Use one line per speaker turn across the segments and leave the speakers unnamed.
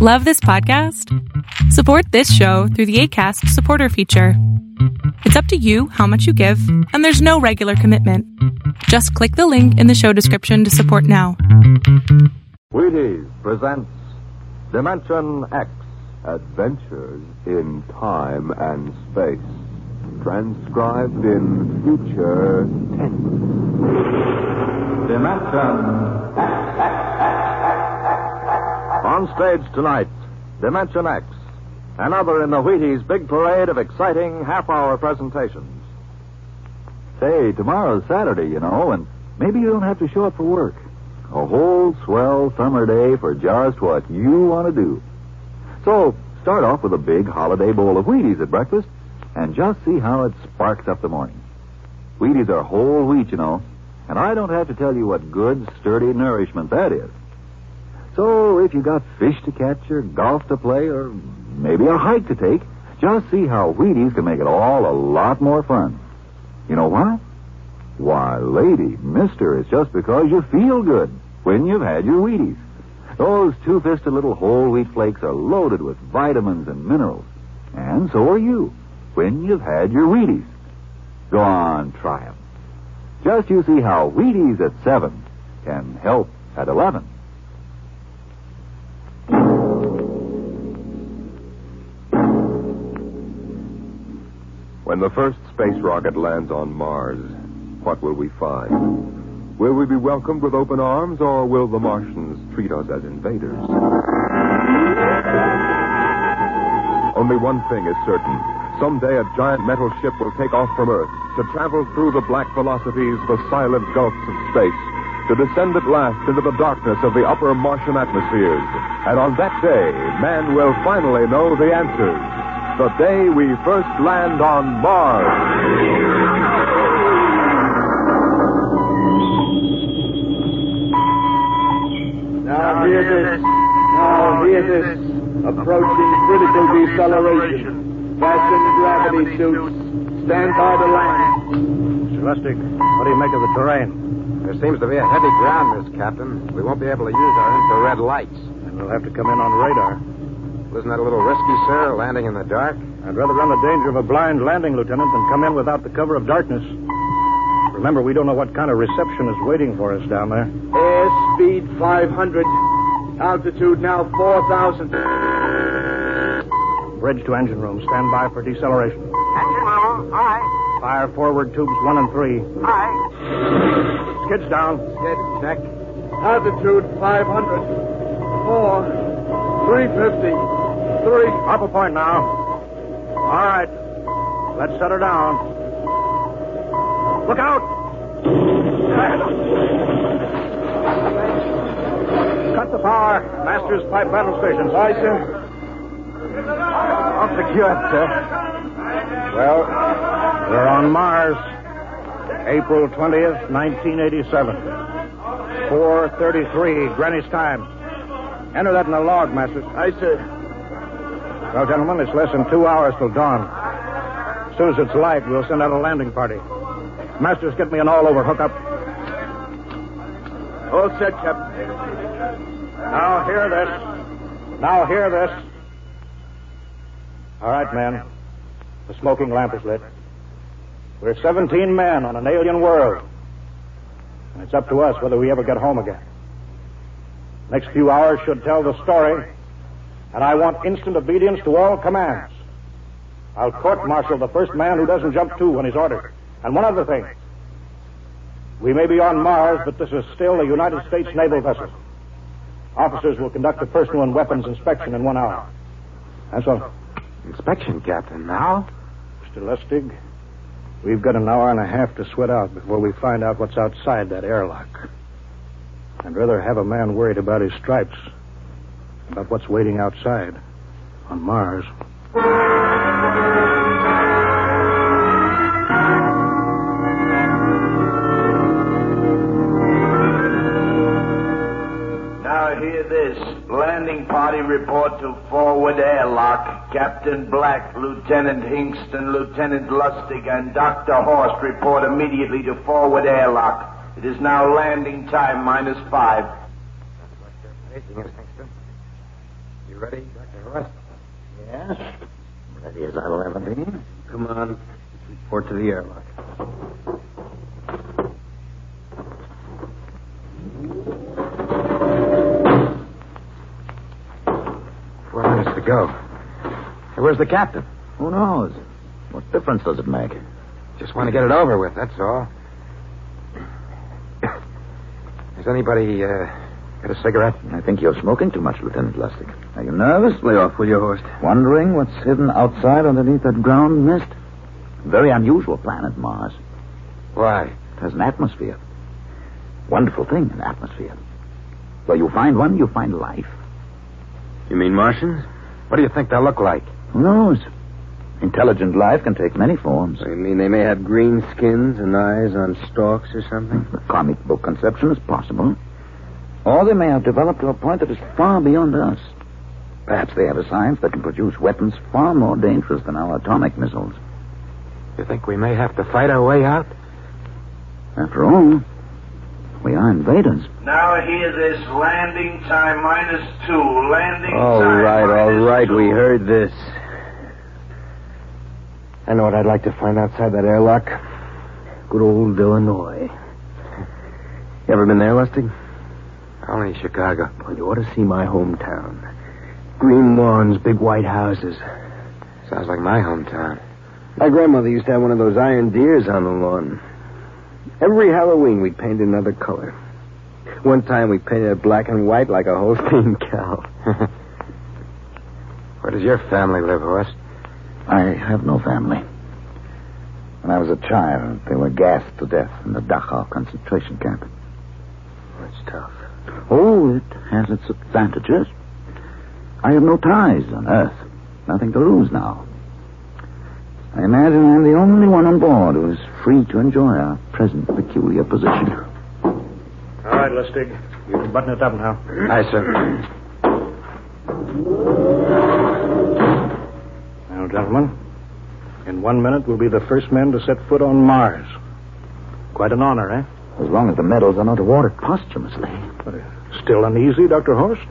Love this podcast? Support this show through the ACAST supporter feature. It's up to you how much you give, and there's no regular commitment. Just click the link in the show description to support now.
Wheaties presents Dimension X Adventures in Time and Space. Transcribed in future tense. Dimension On stage tonight, Dimension X. Another in the Wheaties big parade of exciting half hour presentations.
Say, tomorrow's Saturday, you know, and maybe you don't have to show up for work. A whole swell summer day for just what you want to do. So, start off with a big holiday bowl of Wheaties at breakfast and just see how it sparks up the morning. Wheaties are whole wheat, you know, and I don't have to tell you what good, sturdy nourishment that is. So, if you got fish to catch or golf to play or maybe a hike to take, just see how Wheaties can make it all a lot more fun. You know why? Why, lady, mister, it's just because you feel good when you've had your Wheaties. Those two-fisted little whole wheat flakes are loaded with vitamins and minerals. And so are you when you've had your Wheaties. Go on, try 'em. Just you see how Wheaties at 7 can help at 11.
When the first space rocket lands on Mars, what will we find? Will we be welcomed with open arms, or will the Martians treat us as invaders? Only one thing is certain. Someday a giant metal ship will take off from Earth to travel through the black velocities, the silent gulfs of space, to descend at last into the darkness of the upper Martian atmospheres. And on that day, man will finally know the answers. The day we first land on Mars.
Now hear this. Now hear this. Approaching critical deceleration. Fasten gravity suits. Stand by to land.
Mr. Lustig, what do you make of the terrain?
There seems to be a heavy ground, Miss Captain. We won't be able to use our infrared lights.
And we'll have to come in on radar.
Isn't that a little risky, sir, landing in the dark?
I'd rather run the danger of a blind landing, Lieutenant, than come in without the cover of darkness. Remember, we don't know what kind of reception is waiting for us down there.
Airspeed 500. Altitude now 4,000.
Bridge to engine room. Stand by for deceleration.
Engine room. All right.
Fire forward tubes one and three.
All right.
Skids down.
Skid, check.
Altitude 500. 4. 350. 3.
Up a point now. All right. Let's set her down. Look out! Cut the power. Master's pipe battle stations.
Aye, sir.
All secured, sir. Well, we're on Mars. April 20th, 1987. 4.33, Greenwich time. Enter that in the log, Masters.
Aye, sir.
Well, gentlemen, it's less than two hours till dawn. As soon as it's light, we'll send out a landing party. Masters, get me an all-over hookup.
All set, Captain.
Now hear this. Now hear this. All right, men. The smoking lamp is lit. We're 17 men on an alien world. And it's up to us whether we ever get home again. Next few hours should tell the story. And I want instant obedience to all commands. I'll court martial the first man who doesn't jump to when he's ordered. And one other thing. We may be on Mars, but this is still a United States naval vessel. Officers will conduct a personal and weapons inspection in one hour. That's all.
Inspection, Captain. Now?
Mr. Lustig, we've got an hour and a half to sweat out before we find out what's outside that airlock. I'd rather have a man worried about his stripes about what's waiting outside on Mars.
Now hear this. Landing party report to forward airlock. Captain Black, Lieutenant Hingston, Lieutenant Lustig, and Dr. Horst report immediately to forward airlock. It is now landing time minus five.
You ready, Dr. Horst?
Yes. Ready as I'll ever be.
Come on. Let's report to the airlock. Four minutes to go. Hey, where's the captain?
Who knows? What difference does it make?
Just want to get it over with, that's all. Has anybody uh, got a cigarette?
I think you're smoking too much, Lieutenant Lustig. Are you nervous?
Lay off, will you, Horst?
Wondering what's hidden outside underneath that ground mist? Very unusual planet, Mars.
Why?
It has an atmosphere. Wonderful thing, an atmosphere. Where you find one, you find life.
You mean Martians? What do you think they'll look like?
Who knows? Intelligent life can take many forms.
You mean they may have green skins and eyes on stalks or something?
The comic book conception is possible. Or they may have developed to a point that is far beyond us. Perhaps they have a science that can produce weapons far more dangerous than our atomic missiles.
You think we may have to fight our way out?
After all, we are invaders.
Now hear this. Landing time minus two. Landing
All
time
right, all
minus
right.
two.
We heard this. I know what I'd like to find outside that airlock. Good old Illinois. You ever been there, Lustig? Only Chicago. Well, you ought to see my hometown. Green lawns, big white houses. Sounds like my hometown. My grandmother used to have one of those iron deers on the lawn. Every Halloween, we'd paint another color. One time, we painted it black and white like a Holstein cow. Where does your family live, Horst?
I have no family. When I was a child, they were gassed to death in the Dachau concentration camp.
That's tough.
Oh, it has its advantages. I have no ties on Earth. Nothing to lose now. I imagine I'm the only one on board who is free to enjoy our present peculiar position.
All right, Lustig. You can button it up now.
Aye, sir.
Now, gentlemen, in one minute we'll be the first men to set foot on Mars. Quite an honor, eh?
As long as the medals are not awarded posthumously.
But, uh, still uneasy, Dr. Horst?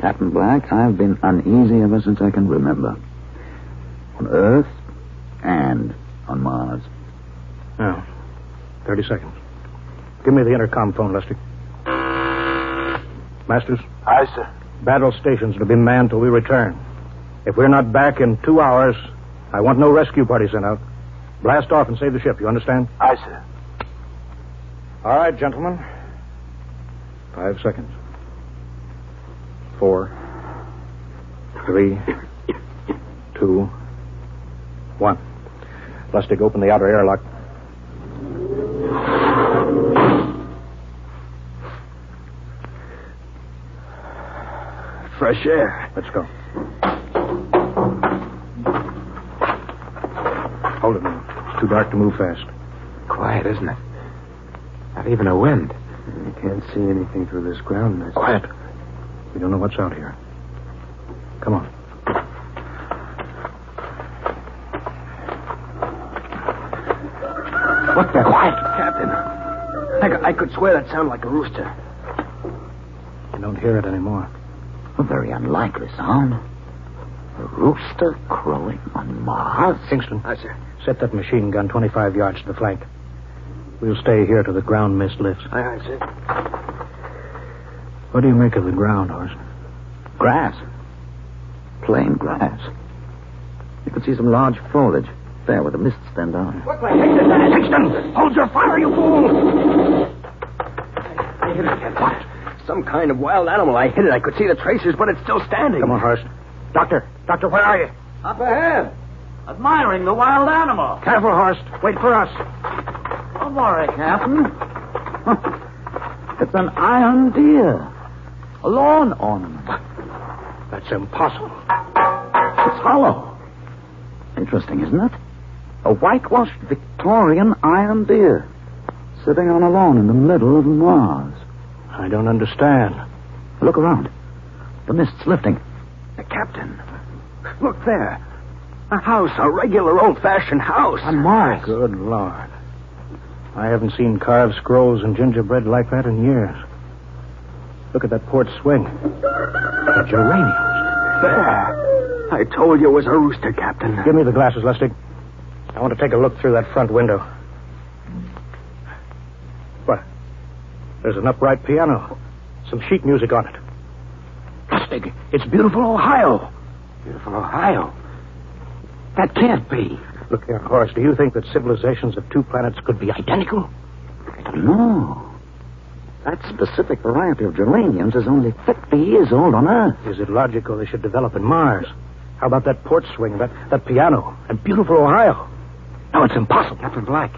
Captain Black, I've been uneasy ever since I can remember. On Earth and on Mars.
Now, 30 seconds. Give me the intercom phone, Lustig. Masters,
Aye, sir.
battle stations to be manned till we return. If we're not back in two hours, I want no rescue party sent out. Blast off and save the ship, you understand?
Aye, sir.
All right, gentlemen. Five seconds. Four. Three. Two. One. Lustig, open the outer airlock.
Fresh air.
Let's go. Too dark to move fast.
Quiet, isn't it? Not even a wind. You can't see anything through this ground mist.
Quiet. We don't know what's out here. Come on.
What the? Quiet, Captain. I could swear that sounded like a rooster.
You don't hear it anymore.
A very unlikely sound. A rooster crowing on Mars?
Hingston,
Aye, sir.
Set that machine gun 25 yards to the flank. We'll stay here till the ground mist lifts.
Aye, aye, sir.
What do you make of the ground, Horst?
Grass. Plain grass. You can see some large foliage there where the mists stand out.
What the heck is that? Hingston! Hold your fire, you fool! I hit it again. What? Some kind of wild animal. I hit it. I could see the traces, but it's still standing.
Come on, Horst. Doctor, doctor, where are you?
Up ahead. Admiring the wild animal.
Careful, Horst. Wait for us.
Don't worry, Captain. it's an iron deer. A lawn ornament.
That's impossible.
It's hollow. Interesting, isn't it? A whitewashed Victorian iron deer. Sitting on a lawn in the middle of Mars.
I don't understand.
Look around. The mist's lifting.
The captain. Look there. A house, a regular old-fashioned house.
On Mars.
Good Lord. I haven't seen carved scrolls and gingerbread like that in years. Look at that port swing. The geraniums.
There. I told you it was a rooster, Captain.
Give me the glasses, Lustig. I want to take a look through that front window. What? There's an upright piano. Some sheet music on it.
Lustig, it's beautiful Ohio. Beautiful Ohio. That can't be.
Look here, Horst. Do you think that civilizations of two planets could be identical?
I don't know. That specific variety of geraniums is only 50 years old on Earth.
Is it logical they should develop in Mars? How about that porch swing, that, that piano, and beautiful Ohio? No, it's impossible.
Captain Black,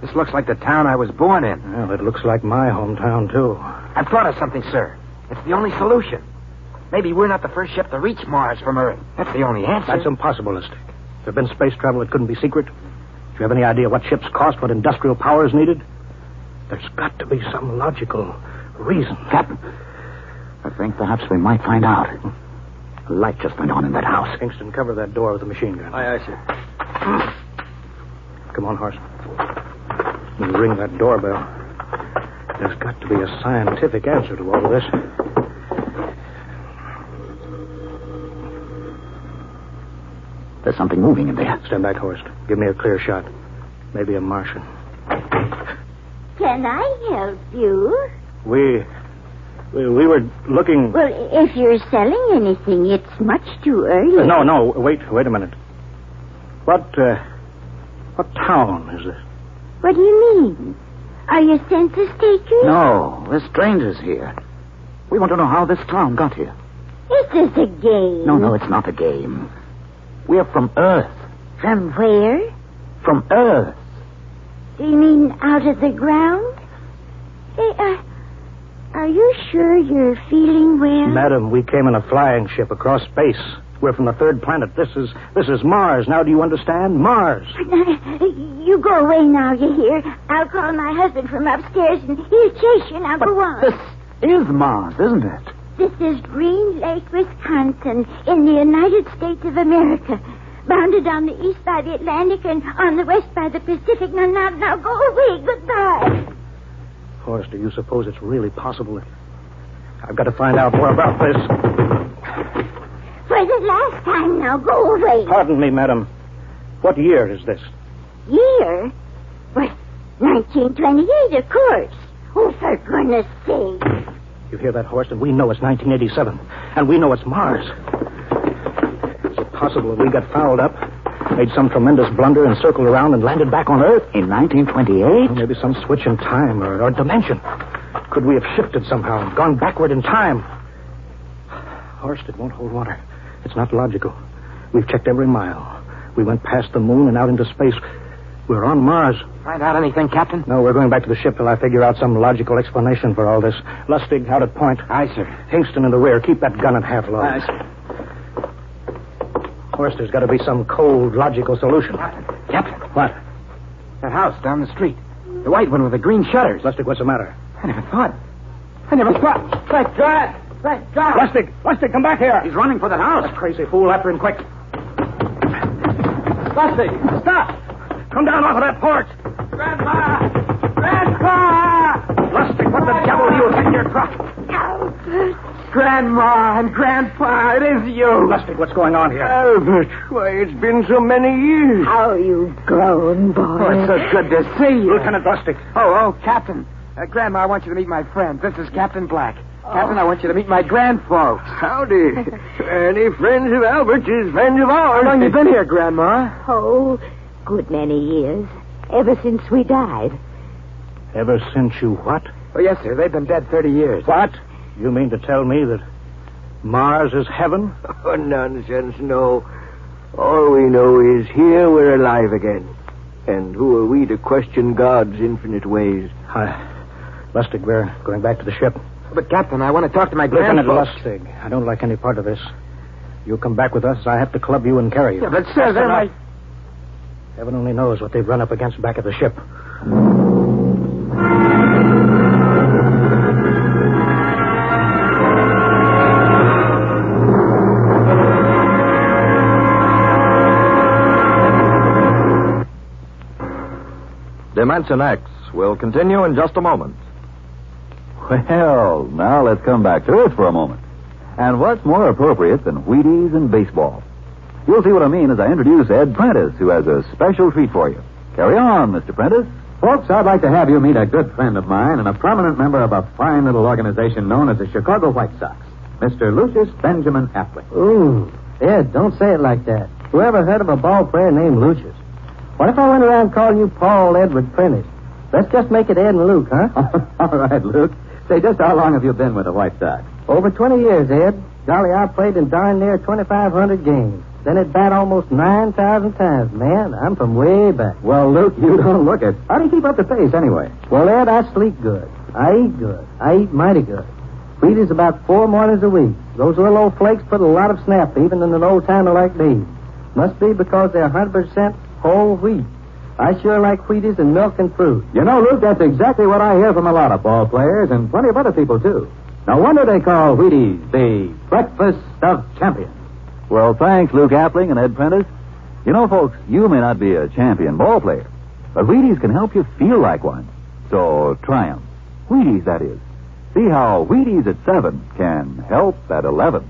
this looks like the town I was born in.
Well, it looks like my hometown, too.
I've thought of something, sir. It's the only solution. Maybe we're not the first ship to reach Mars from Earth. That's the only answer.
That's impossible, Lustig. If there had been space travel, it couldn't be secret. Do you have any idea what ships cost, what industrial power is needed? There's got to be some logical reason.
Captain, I think perhaps we might find out. A light just went on in that house.
Hingston, cover that door with a machine gun.
Aye, aye, sir.
Come on, Horst. You ring that doorbell. There's got to be a scientific answer to all this.
There's something moving in there.
Stand back, Horst. Give me a clear shot. Maybe a Martian.
Can I help you?
We. We, we were looking.
Well, if you're selling anything, it's much too early.
Uh, no, no. Wait, wait a minute. What, uh. What town is this?
What do you mean? Are you census takers?
No, we're strangers here. We want to know how this town got here.
Is this a game?
No, no, it's not a game. We're from Earth.
From where?
From Earth.
Do you mean out of the ground? Say, uh, are you sure you're feeling well?
Madam, we came in a flying ship across space. We're from the third planet. This is this is Mars. Now do you understand? Mars.
You go away now, you hear? I'll call my husband from upstairs and he'll chase you. Now go on.
This is Mars, isn't it?
This is Green Lake, Wisconsin, in the United States of America. Bounded on the east by the Atlantic and on the west by the Pacific. Now, now, now, go away. Goodbye.
Horst, do you suppose it's really possible that... I've got to find out more about this.
For the last time now, go away.
Pardon me, madam. What year is this?
Year? What, 1928, of course. Oh, for goodness sake.
You hear that, Horst? And we know it's 1987. And we know it's Mars. Is it possible that we got fouled up, made some tremendous blunder, and circled around and landed back on Earth?
In 1928?
Or maybe some switch in time or, or dimension. Could we have shifted somehow, gone backward in time? Horst, it won't hold water. It's not logical. We've checked every mile. We went past the moon and out into space. We're on Mars.
Find out anything, Captain?
No, we're going back to the ship till I figure out some logical explanation for all this. Lustig, out at point.
Aye, sir.
Hingston in the rear. Keep that gun at half load.
Aye, sir.
Horst, there's got to be some cold, logical solution.
Captain,
What?
that house down the street. The white one with the green shutters.
Lustig, what's the matter?
I never thought. I never thought. Thank God. Thank God.
Lustig! Lustig, come back here!
He's running for that house.
That crazy fool, after him quick.
Lustig, stop.
Come down off of that porch!
Grandpa. Grandpa.
Lustig, what the devil are you in your truck?
Albert.
Grandma and Grandpa, it is you.
Lustig, what's going on here?
Albert, why, it's been so many years.
How you've grown, boy.
Oh, it's so good to see you.
Lieutenant Lustig.
Oh, oh, Captain. Uh, Grandma, I want you to meet my friend. This is Captain Black. Captain, I want you to meet my grandfolks. Howdy. Any friends of Albert's is friends of ours. How long you been here, Grandma?
Oh, good many years. Ever since we died.
Ever since you what?
Oh, yes, sir. They've been dead 30 years.
What? You mean to tell me that Mars is heaven?
Oh, nonsense, no. All we know is here we're alive again. And who are we to question God's infinite ways?
I... Lustig, we're going back to the ship.
But, Captain, I want to talk to my
Lieutenant
grandfolks.
Lustig, I don't like any part of this. You come back with us, I have to club you and carry you.
Yeah, but, sir,
That's
they're
enough.
My...
Heaven only knows what they've run up against back at the ship.
Dimension X will continue in just a moment.
Well, now let's come back to Earth for a moment And what's more appropriate than Wheaties and baseball? You'll see what I mean as I introduce Ed Prentice, who has a special treat for you. Carry on, Mr. Prentice.
Folks, I'd like to have you meet a good friend of mine and a prominent member of a fine little organization known as the Chicago White Sox, Mr. Lucius Benjamin Appling.
Ooh, Ed, don't say it like that. Whoever heard of a ball player named Lucius? What if I went around calling you Paul Edward Prentice? Let's just make it Ed and Luke, huh?
All right, Luke. Say, just how long have you been with the White Sox?
Over 20 years, Ed. Golly, I've played in darn near 2,500 games. Then at bat almost 9,000 times. Man, I'm from way back.
Well, Luke, you don't look it. How do you keep up the pace anyway?
Well, Ed, I sleep good. I eat good. I eat mighty good. Wheaties about four mornings a week. Those little old flakes put a lot of snap, even in an old timer like me. Must be because they're 100% whole wheat. I sure like Wheaties and milk and fruit.
You know, Luke, that's exactly what I hear from a lot of ball players and plenty of other people, too. No wonder they call Wheaties the breakfast of champions.
Well, thanks, Luke Appling and Ed Prentice. You know, folks, you may not be a champion ball player, but Wheaties can help you feel like one. So try 'em. Wheaties, that is. See how Wheaties at 7 can help at 11.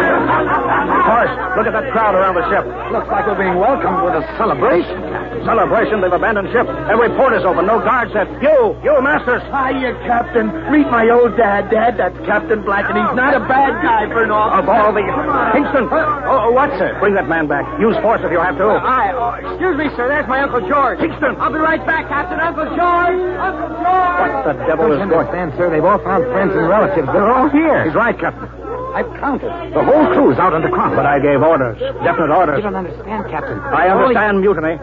Horst, look at that crowd around the ship.
Looks like we're being welcomed with a celebration.
Celebration, they've abandoned ship. Every port is open. No guards set. You, you, Masters.
Hiya, Captain. Meet my old dad, Dad. That's Captain Black, and he's not a bad guy for an officer.
Of all the... Hingston. Oh, oh what's it? Bring that man back. Use force if you have to.
Uh, I, oh, excuse me, sir. There's my Uncle George.
Hingston.
I'll be right back, Captain. Uncle George. Uncle George.
What the devil is
Don't
going...
understand, sir. They've all found friends and relatives. They're all here.
He's right, Captain.
I've counted. The whole crew's out on the cross.
But I gave orders. Definite orders.
You don't understand, Captain.
I understand mutiny.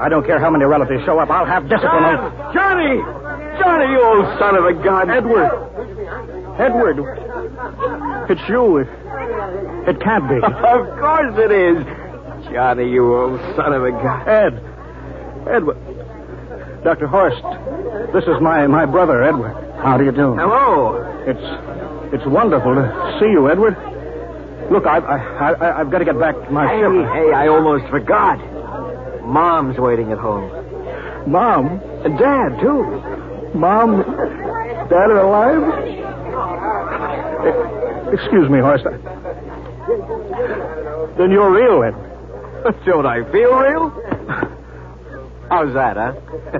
I don't care how many relatives show up. I'll have discipline.
Johnny! Johnny, you old son of a gun.
Edward. Edward. It's you. It, can't be.
of course it is. Johnny, you old son of a gun.
Ed. Edward. Dr. Horst. This is my, my brother, Edward.
How do you do?
Hello.
It's it's wonderful to see you, Edward. Look, I've, I, I, I've got to get back to my
Hey,
ship.
hey, I almost forgot. Mom's waiting at home.
Mom?
And Dad, too.
Mom? Dad are alive? Excuse me, Horst. Then you're real, Ed.
Don't I feel real? How's that, huh?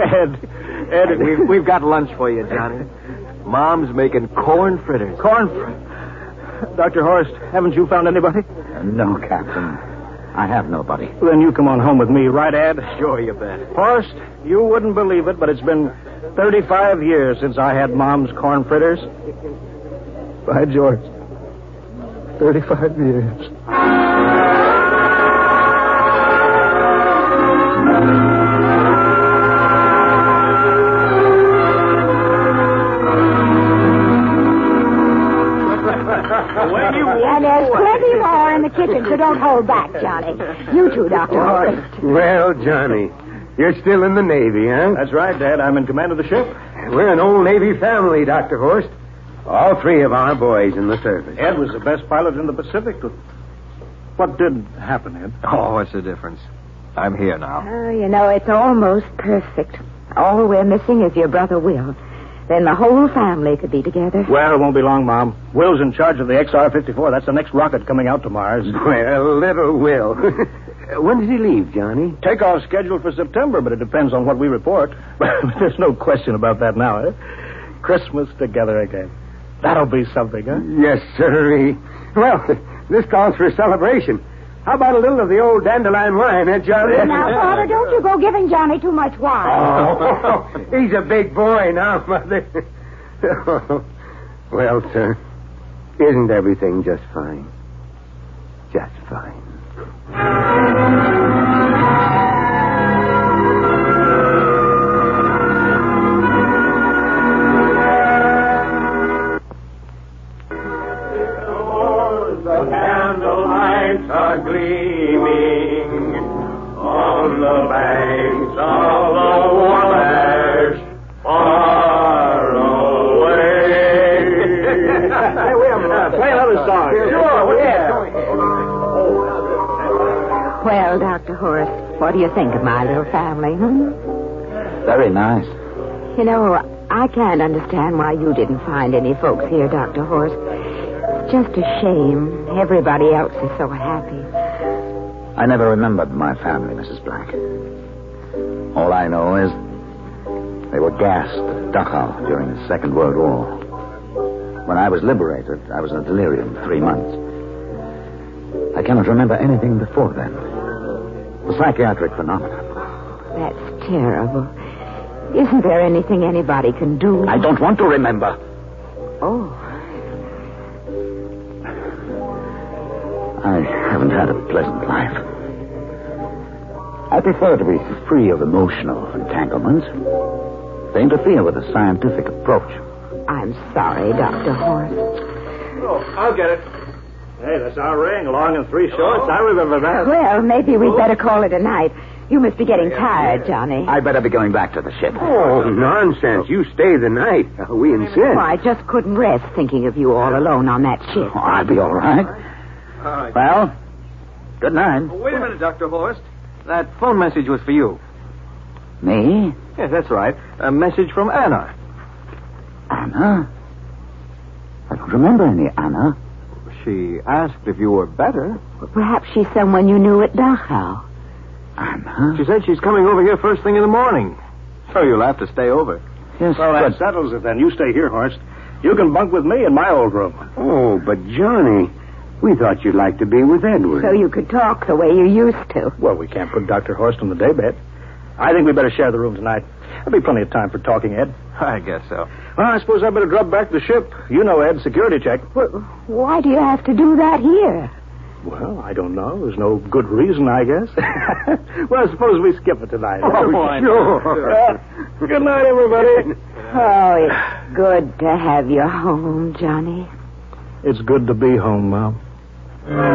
Ed. Ed.
Hey, we've, we've got lunch for you, Johnny. Mom's making corn fritters.
Corn. fr- Dr. Horst, haven't you found anybody?
No, Captain. I have nobody.
Then you come on home with me, right, Ed?
Sure, you bet.
Horst, you wouldn't believe it, but it's been 35 years since I had Mom's corn fritters. By George. 35 years.
And there's plenty more in the kitchen, so don't hold back, Johnny. You too, Dr. Horst.
Well, Johnny, you're still in the Navy, huh?
That's right, Dad. I'm in command of the ship.
We're an old Navy family, Dr. Horst. All three of our boys in the service.
Ed was the best pilot in the Pacific. What did happen, Ed?
Oh, what's the difference? I'm here now.
Oh, you know, it's almost perfect. All we're missing is your brother Will. Then the whole family could be together.
Well, it won't be long, Mom. Will's in charge of the XR-54. That's the next rocket coming out to Mars.
Well, little Will. when does he leave, Johnny?
Takeoff scheduled for September, but it depends on what we report. There's no question about that now, eh? Christmas together again. That'll be something, huh?
Yes, sirree. Well, this calls for a celebration. How about a little of the old dandelion wine, eh, Johnny?
Now, Father, don't you go giving Johnny too much wine.
Oh, he's a big boy now, Mother. well, sir, isn't everything just fine? Just fine.
Gleaming on the banks of the Wabash, far away.
Hey, William, uh, play another song.
Sure,
yeah.
Well, Dr.
Horst, what do you think of my little family, hmm?
Very nice.
You know, I can't understand why you didn't find any folks here, Dr. Horst. Just a shame. Everybody else is so happy.
I never remembered my family, Mrs. Black. All I know is they were gassed at Dachau during the Second World War. When I was liberated, I was in a delirium for three months. I cannot remember anything before then. A psychiatric phenomenon.
That's terrible. Isn't there anything anybody can do?
I don't want to remember. Haven't had a pleasant life. I prefer to be free of emotional entanglements. They interfere with a scientific approach.
I'm sorry, Dr. Horst.
Oh, I'll get it. Hey, that's our ring, long and three shorts. I remember that.
Well, maybe we'd better call it a night. You must be getting tired, Johnny.
I'd better be going back to the ship.
Oh, nonsense. You stay the night. Uh, We insist.
Oh, I just couldn't rest thinking of you all alone on that ship.
Oh, I'll be all right. Well, good night.
Oh, wait a minute, Dr. Horst. That phone message was for you.
Me?
Yes, that's right. A message from Anna.
Anna? I don't remember any Anna.
She asked if you were better.
Perhaps she's someone you knew at Dachau.
Anna?
She said she's coming over here first thing in the morning. So you'll have to stay over.
Yes,
Well, that
but...
settles it then. You stay here, Horst. You can bunk with me in my old room.
Oh, but Johnny, we thought you'd like to be with Edward.
So you could talk the way you used to.
Well, we can't put Dr. Horst on the daybed. I think we better share the room tonight. There'll be plenty of time for talking, Ed.
I guess so.
Well, I suppose I better drop back to the ship. You know, Ed, security check.
Why do you have to do that here?
Well, I don't know. There's no good reason, I guess. well, suppose we skip it tonight.
Oh,
Why not?
sure.
Uh, good night, everybody.
Oh, it's good to have you home, Johnny.
It's good to be home, Mom.
Captain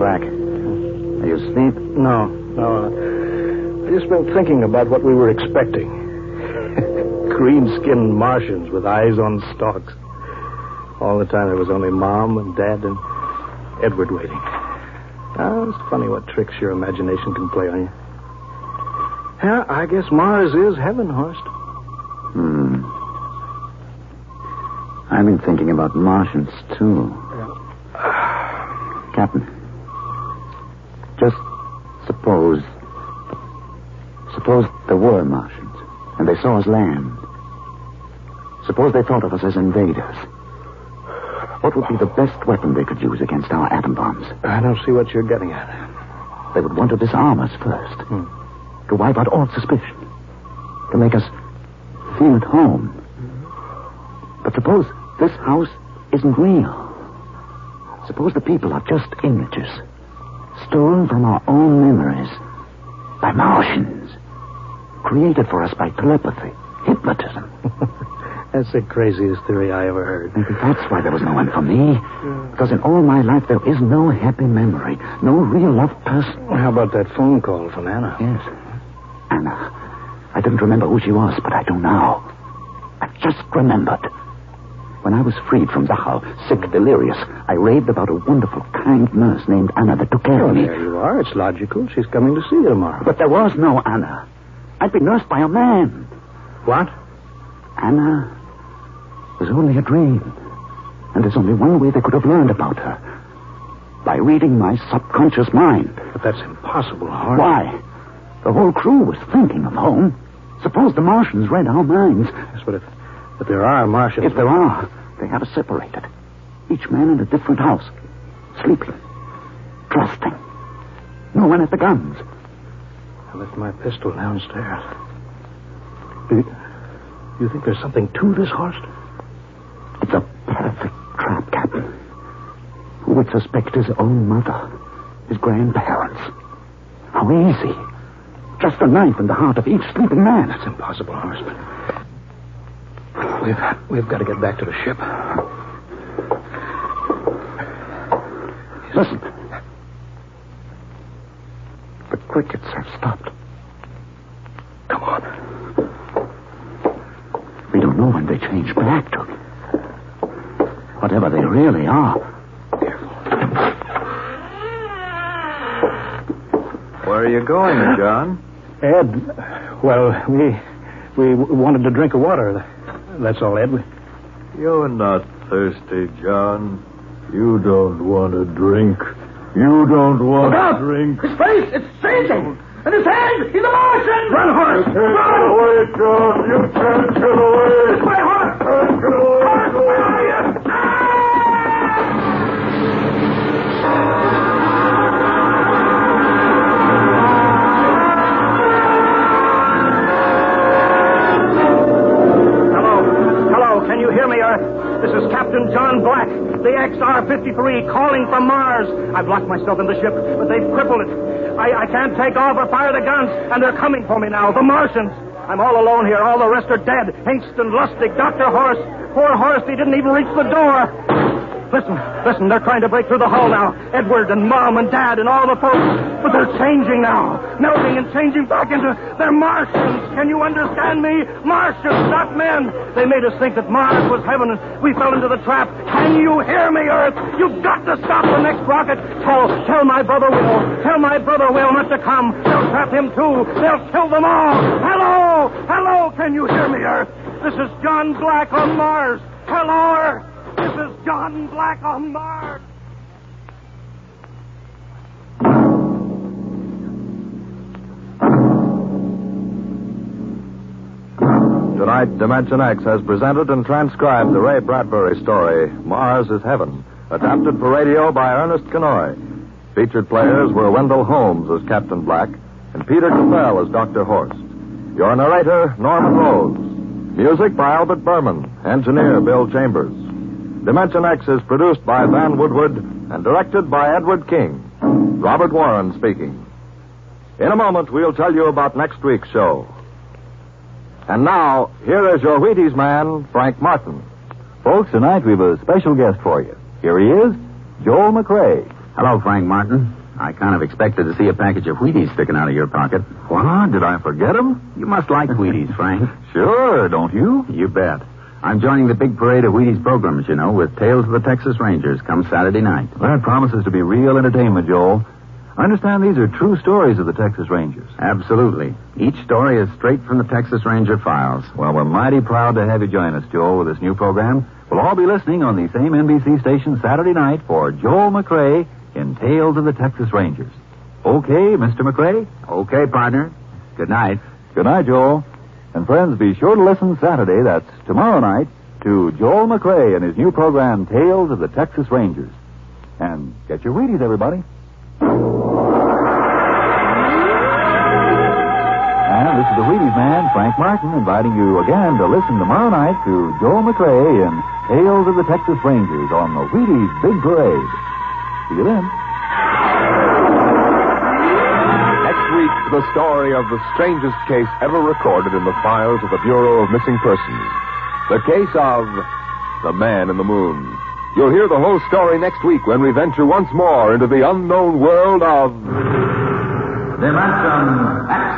Black, are you asleep?
No, no. Uh, I just been thinking about what we were expecting. Green-skinned Martians with eyes on stalks. All the time there was only Mom and Dad and Edward waiting. Oh, it's funny what tricks your imagination can play on you. Yeah, I guess Mars is heaven, Horst.
Hmm. I've been thinking about Martians, too. Captain, just suppose. Suppose there were Martians, and they saw us land. Suppose they thought of us as invaders. What would be the best weapon they could use against our atom bombs?
I don't see what you're getting at.
They would want to disarm us first. Hmm. To wipe out all suspicion. To make us feel at home. But suppose this house isn't real. Suppose the people are just images. Stolen from our own memories. By Martians. Created for us by telepathy. Hypnotism.
That's the craziest theory I ever heard.
Maybe that's why there was no one for me. Because in all my life there is no happy memory. No real loved person.
How about that phone call from Anna?
Yes. Anna. I didn't remember who she was, but I do now. I just remembered. When I was freed from Dachau, sick, mm. delirious, I raved about a wonderful, kind nurse named Anna that took care of me.
there you are. It's logical. She's coming to see you tomorrow.
But there was no Anna. I'd been nursed by a man.
What?
Anna was only a dream. And there's only one way they could have learned about her. By reading my subconscious mind.
But that's impossible, Horst.
Why? The whole crew was thinking of home. Suppose the Martians read our minds.
Yes, but if, if there are Martians...
If there are, they have us separated. Each man in a different house. Sleeping. Trusting. No one at the guns.
I left my pistol downstairs. Do you, do you think there's something to this, Horst?
It's a perfect trap, Captain. Who would suspect his own mother? His grandparents? How easy. Just a knife in the heart of each sleeping man.
That's impossible, Horst. But we've, we've got to get back to the ship.
Listen. The crickets have stopped. Come on. We don't know when they change back to whatever they really are.
Where are you going, John?
Ed, well, we we wanted to drink of water. That's all, Ed.
You're not thirsty, John. You don't want to drink. You don't want to drink.
His face, it's changing! And his hand, he's a Martian! Run, Horst!
Get
Run!
away, John. You can't get away.
This way,
Horst! XR-53, calling from Mars. I've locked myself in the ship, but they've crippled it. I, I can't take off or fire the guns, and they're coming for me now, the Martians. I'm all alone here. All the rest are dead. Hingston, Lustig, Dr. Horst. Poor Horst, he didn't even reach the door. Listen, listen, they're trying to break through the hull now. Edward and Mom and Dad and all the folks. But they're changing now. Melting and changing back into. They're Martians. Can you understand me? Martians, not men. They made us think that Mars was heaven and we fell into the trap. Can you hear me, Earth? You've got to stop the next rocket. Tell, tell my brother Will. Tell my brother Will not to come. They'll trap him too. They'll kill them all. Hello! Hello! Can you hear me, Earth? This is John Black on Mars. Hello, Earth. This is John Black on Mars.
Tonight, Dimension X has presented and transcribed the Ray Bradbury story, Mars is Heaven, adapted for radio by Ernest Kinoy. Featured players were Wendell Holmes as Captain Black and Peter Capell as Dr. Horst. Your narrator, Norman Rose. Music by Albert Berman, engineer Bill Chambers. Dimension X is produced by Van Woodward and directed by Edward King. Robert Warren speaking. In a moment, we'll tell you about next week's show. And now, here is your Wheaties man, Frank Martin.
Folks, tonight we've a special guest for you. Here he is, Joel McCrea.
Hello, Frank Martin. I kind of expected to see a package of Wheaties sticking out of your pocket.
What? Did I forget him?
You must like Wheaties, Frank.
Sure, don't you?
You bet. I'm joining the big parade of Wheaties programs, you know, with Tales of the Texas Rangers come Saturday night.
That promises to be real entertainment, Joel. I understand these are true stories of the Texas Rangers.
Absolutely. Each story is straight from the Texas Ranger files.
Well, we're mighty proud to have you join us, Joel, with this new program. We'll all be listening on the same NBC station Saturday night for Joel McCrea in Tales of the Texas Rangers. Okay, Mr. McCrea?
Okay, partner. Good night.
Good night, Joel. And friends, be sure to listen Saturday, that's tomorrow night, to Joel McCrea and his new program, Tales of the Texas Rangers. And get your Wheaties, everybody. And this is the Wheaties man, Frank Martin, inviting you again to listen tomorrow night to Joel McCrea and Tales of the Texas Rangers on the Wheaties Big Parade. See you then.
The story of the strangest case ever recorded in the files of the Bureau of Missing Persons. The case of the Man in the Moon. You'll hear the whole story next week when we venture once more into the unknown world of
Dimension X.